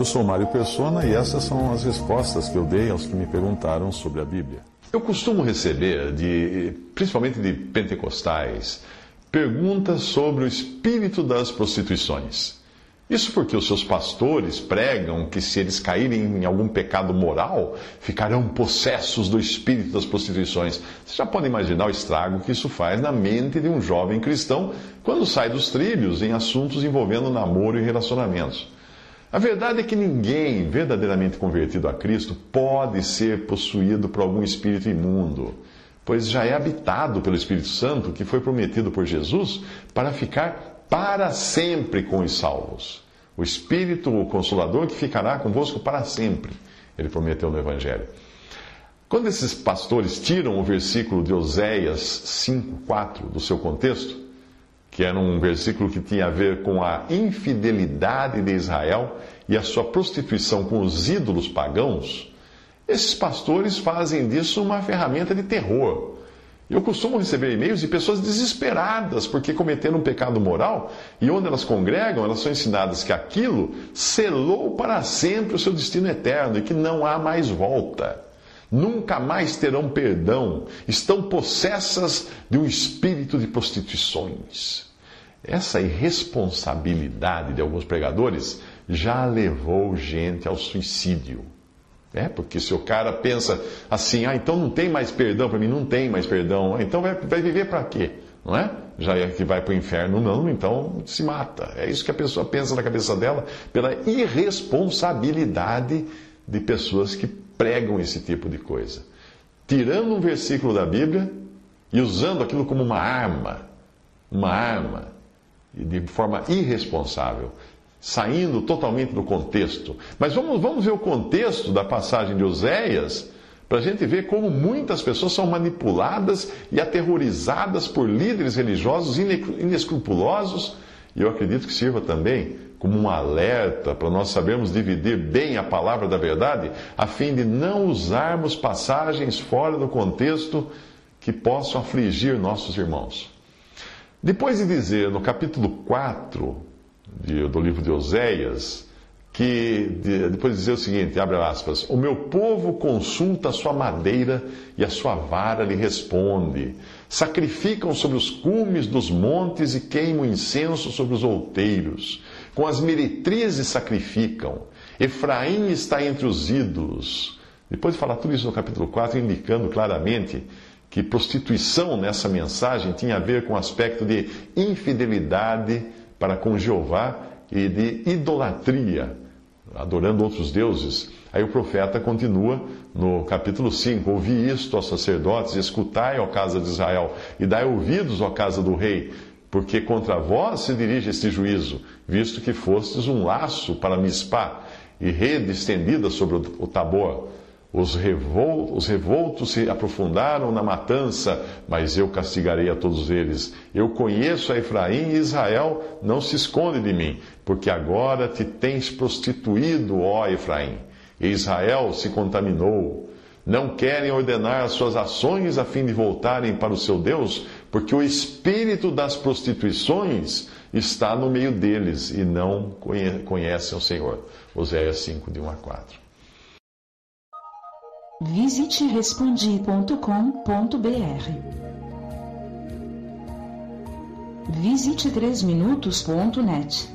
Eu sou Mário Persona e essas são as respostas que eu dei aos que me perguntaram sobre a Bíblia. Eu costumo receber, de, principalmente de pentecostais, perguntas sobre o espírito das prostituições. Isso porque os seus pastores pregam que se eles caírem em algum pecado moral, ficarão possessos do espírito das prostituições. Você já pode imaginar o estrago que isso faz na mente de um jovem cristão quando sai dos trilhos em assuntos envolvendo namoro e relacionamentos. A verdade é que ninguém verdadeiramente convertido a Cristo pode ser possuído por algum espírito imundo, pois já é habitado pelo Espírito Santo que foi prometido por Jesus para ficar para sempre com os salvos. O Espírito o Consolador que ficará convosco para sempre, ele prometeu no Evangelho. Quando esses pastores tiram o versículo de Oséias 5,4 do seu contexto, que era um versículo que tinha a ver com a infidelidade de Israel e a sua prostituição com os ídolos pagãos, esses pastores fazem disso uma ferramenta de terror. Eu costumo receber e-mails de pessoas desesperadas porque cometeram um pecado moral e onde elas congregam, elas são ensinadas que aquilo selou para sempre o seu destino eterno e que não há mais volta. Nunca mais terão perdão, estão possessas de um espírito de prostituições. Essa irresponsabilidade de alguns pregadores já levou gente ao suicídio. É, porque se o cara pensa assim, ah, então não tem mais perdão para mim, não tem mais perdão, ah, então vai, vai viver para quê? Não é? Já é que vai para o inferno, não, então se mata. É isso que a pessoa pensa na cabeça dela pela irresponsabilidade de pessoas que pregam esse tipo de coisa. Tirando um versículo da Bíblia e usando aquilo como uma arma, uma arma, de forma irresponsável saindo totalmente do contexto. Mas vamos, vamos ver o contexto da passagem de Oséias, para a gente ver como muitas pessoas são manipuladas e aterrorizadas por líderes religiosos inescrupulosos, e eu acredito que sirva também como um alerta para nós sabermos dividir bem a palavra da verdade, a fim de não usarmos passagens fora do contexto que possam afligir nossos irmãos. Depois de dizer no capítulo 4, de, do livro de Oséias, que de, depois dizer o seguinte, abre aspas, o meu povo consulta a sua madeira e a sua vara lhe responde. Sacrificam sobre os cumes dos montes e queimam incenso sobre os outeiros. Com as meretrizes sacrificam. Efraim está entre os ídolos. Depois de falar tudo isso no capítulo 4, indicando claramente que prostituição nessa mensagem tinha a ver com o aspecto de infidelidade para com Jeová e de idolatria, adorando outros deuses. Aí o profeta continua no capítulo 5: Ouvi isto, ó sacerdotes, escutai, ó casa de Israel, e dai ouvidos, ó casa do rei, porque contra vós se dirige este juízo, visto que fostes um laço para Mispá e rede estendida sobre o Tabor. Os, revol os revoltos se aprofundaram na matança, mas eu castigarei a todos eles. Eu conheço a Efraim e Israel não se esconde de mim, porque agora te tens prostituído, ó Efraim. E Israel se contaminou. Não querem ordenar as suas ações a fim de voltarem para o seu Deus, porque o espírito das prostituições está no meio deles e não conhecem o Senhor. Oséias 5, de 1 a 4. Visite respondi.com.br. Visite 3minutos.net.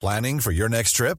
Planning for your next trip?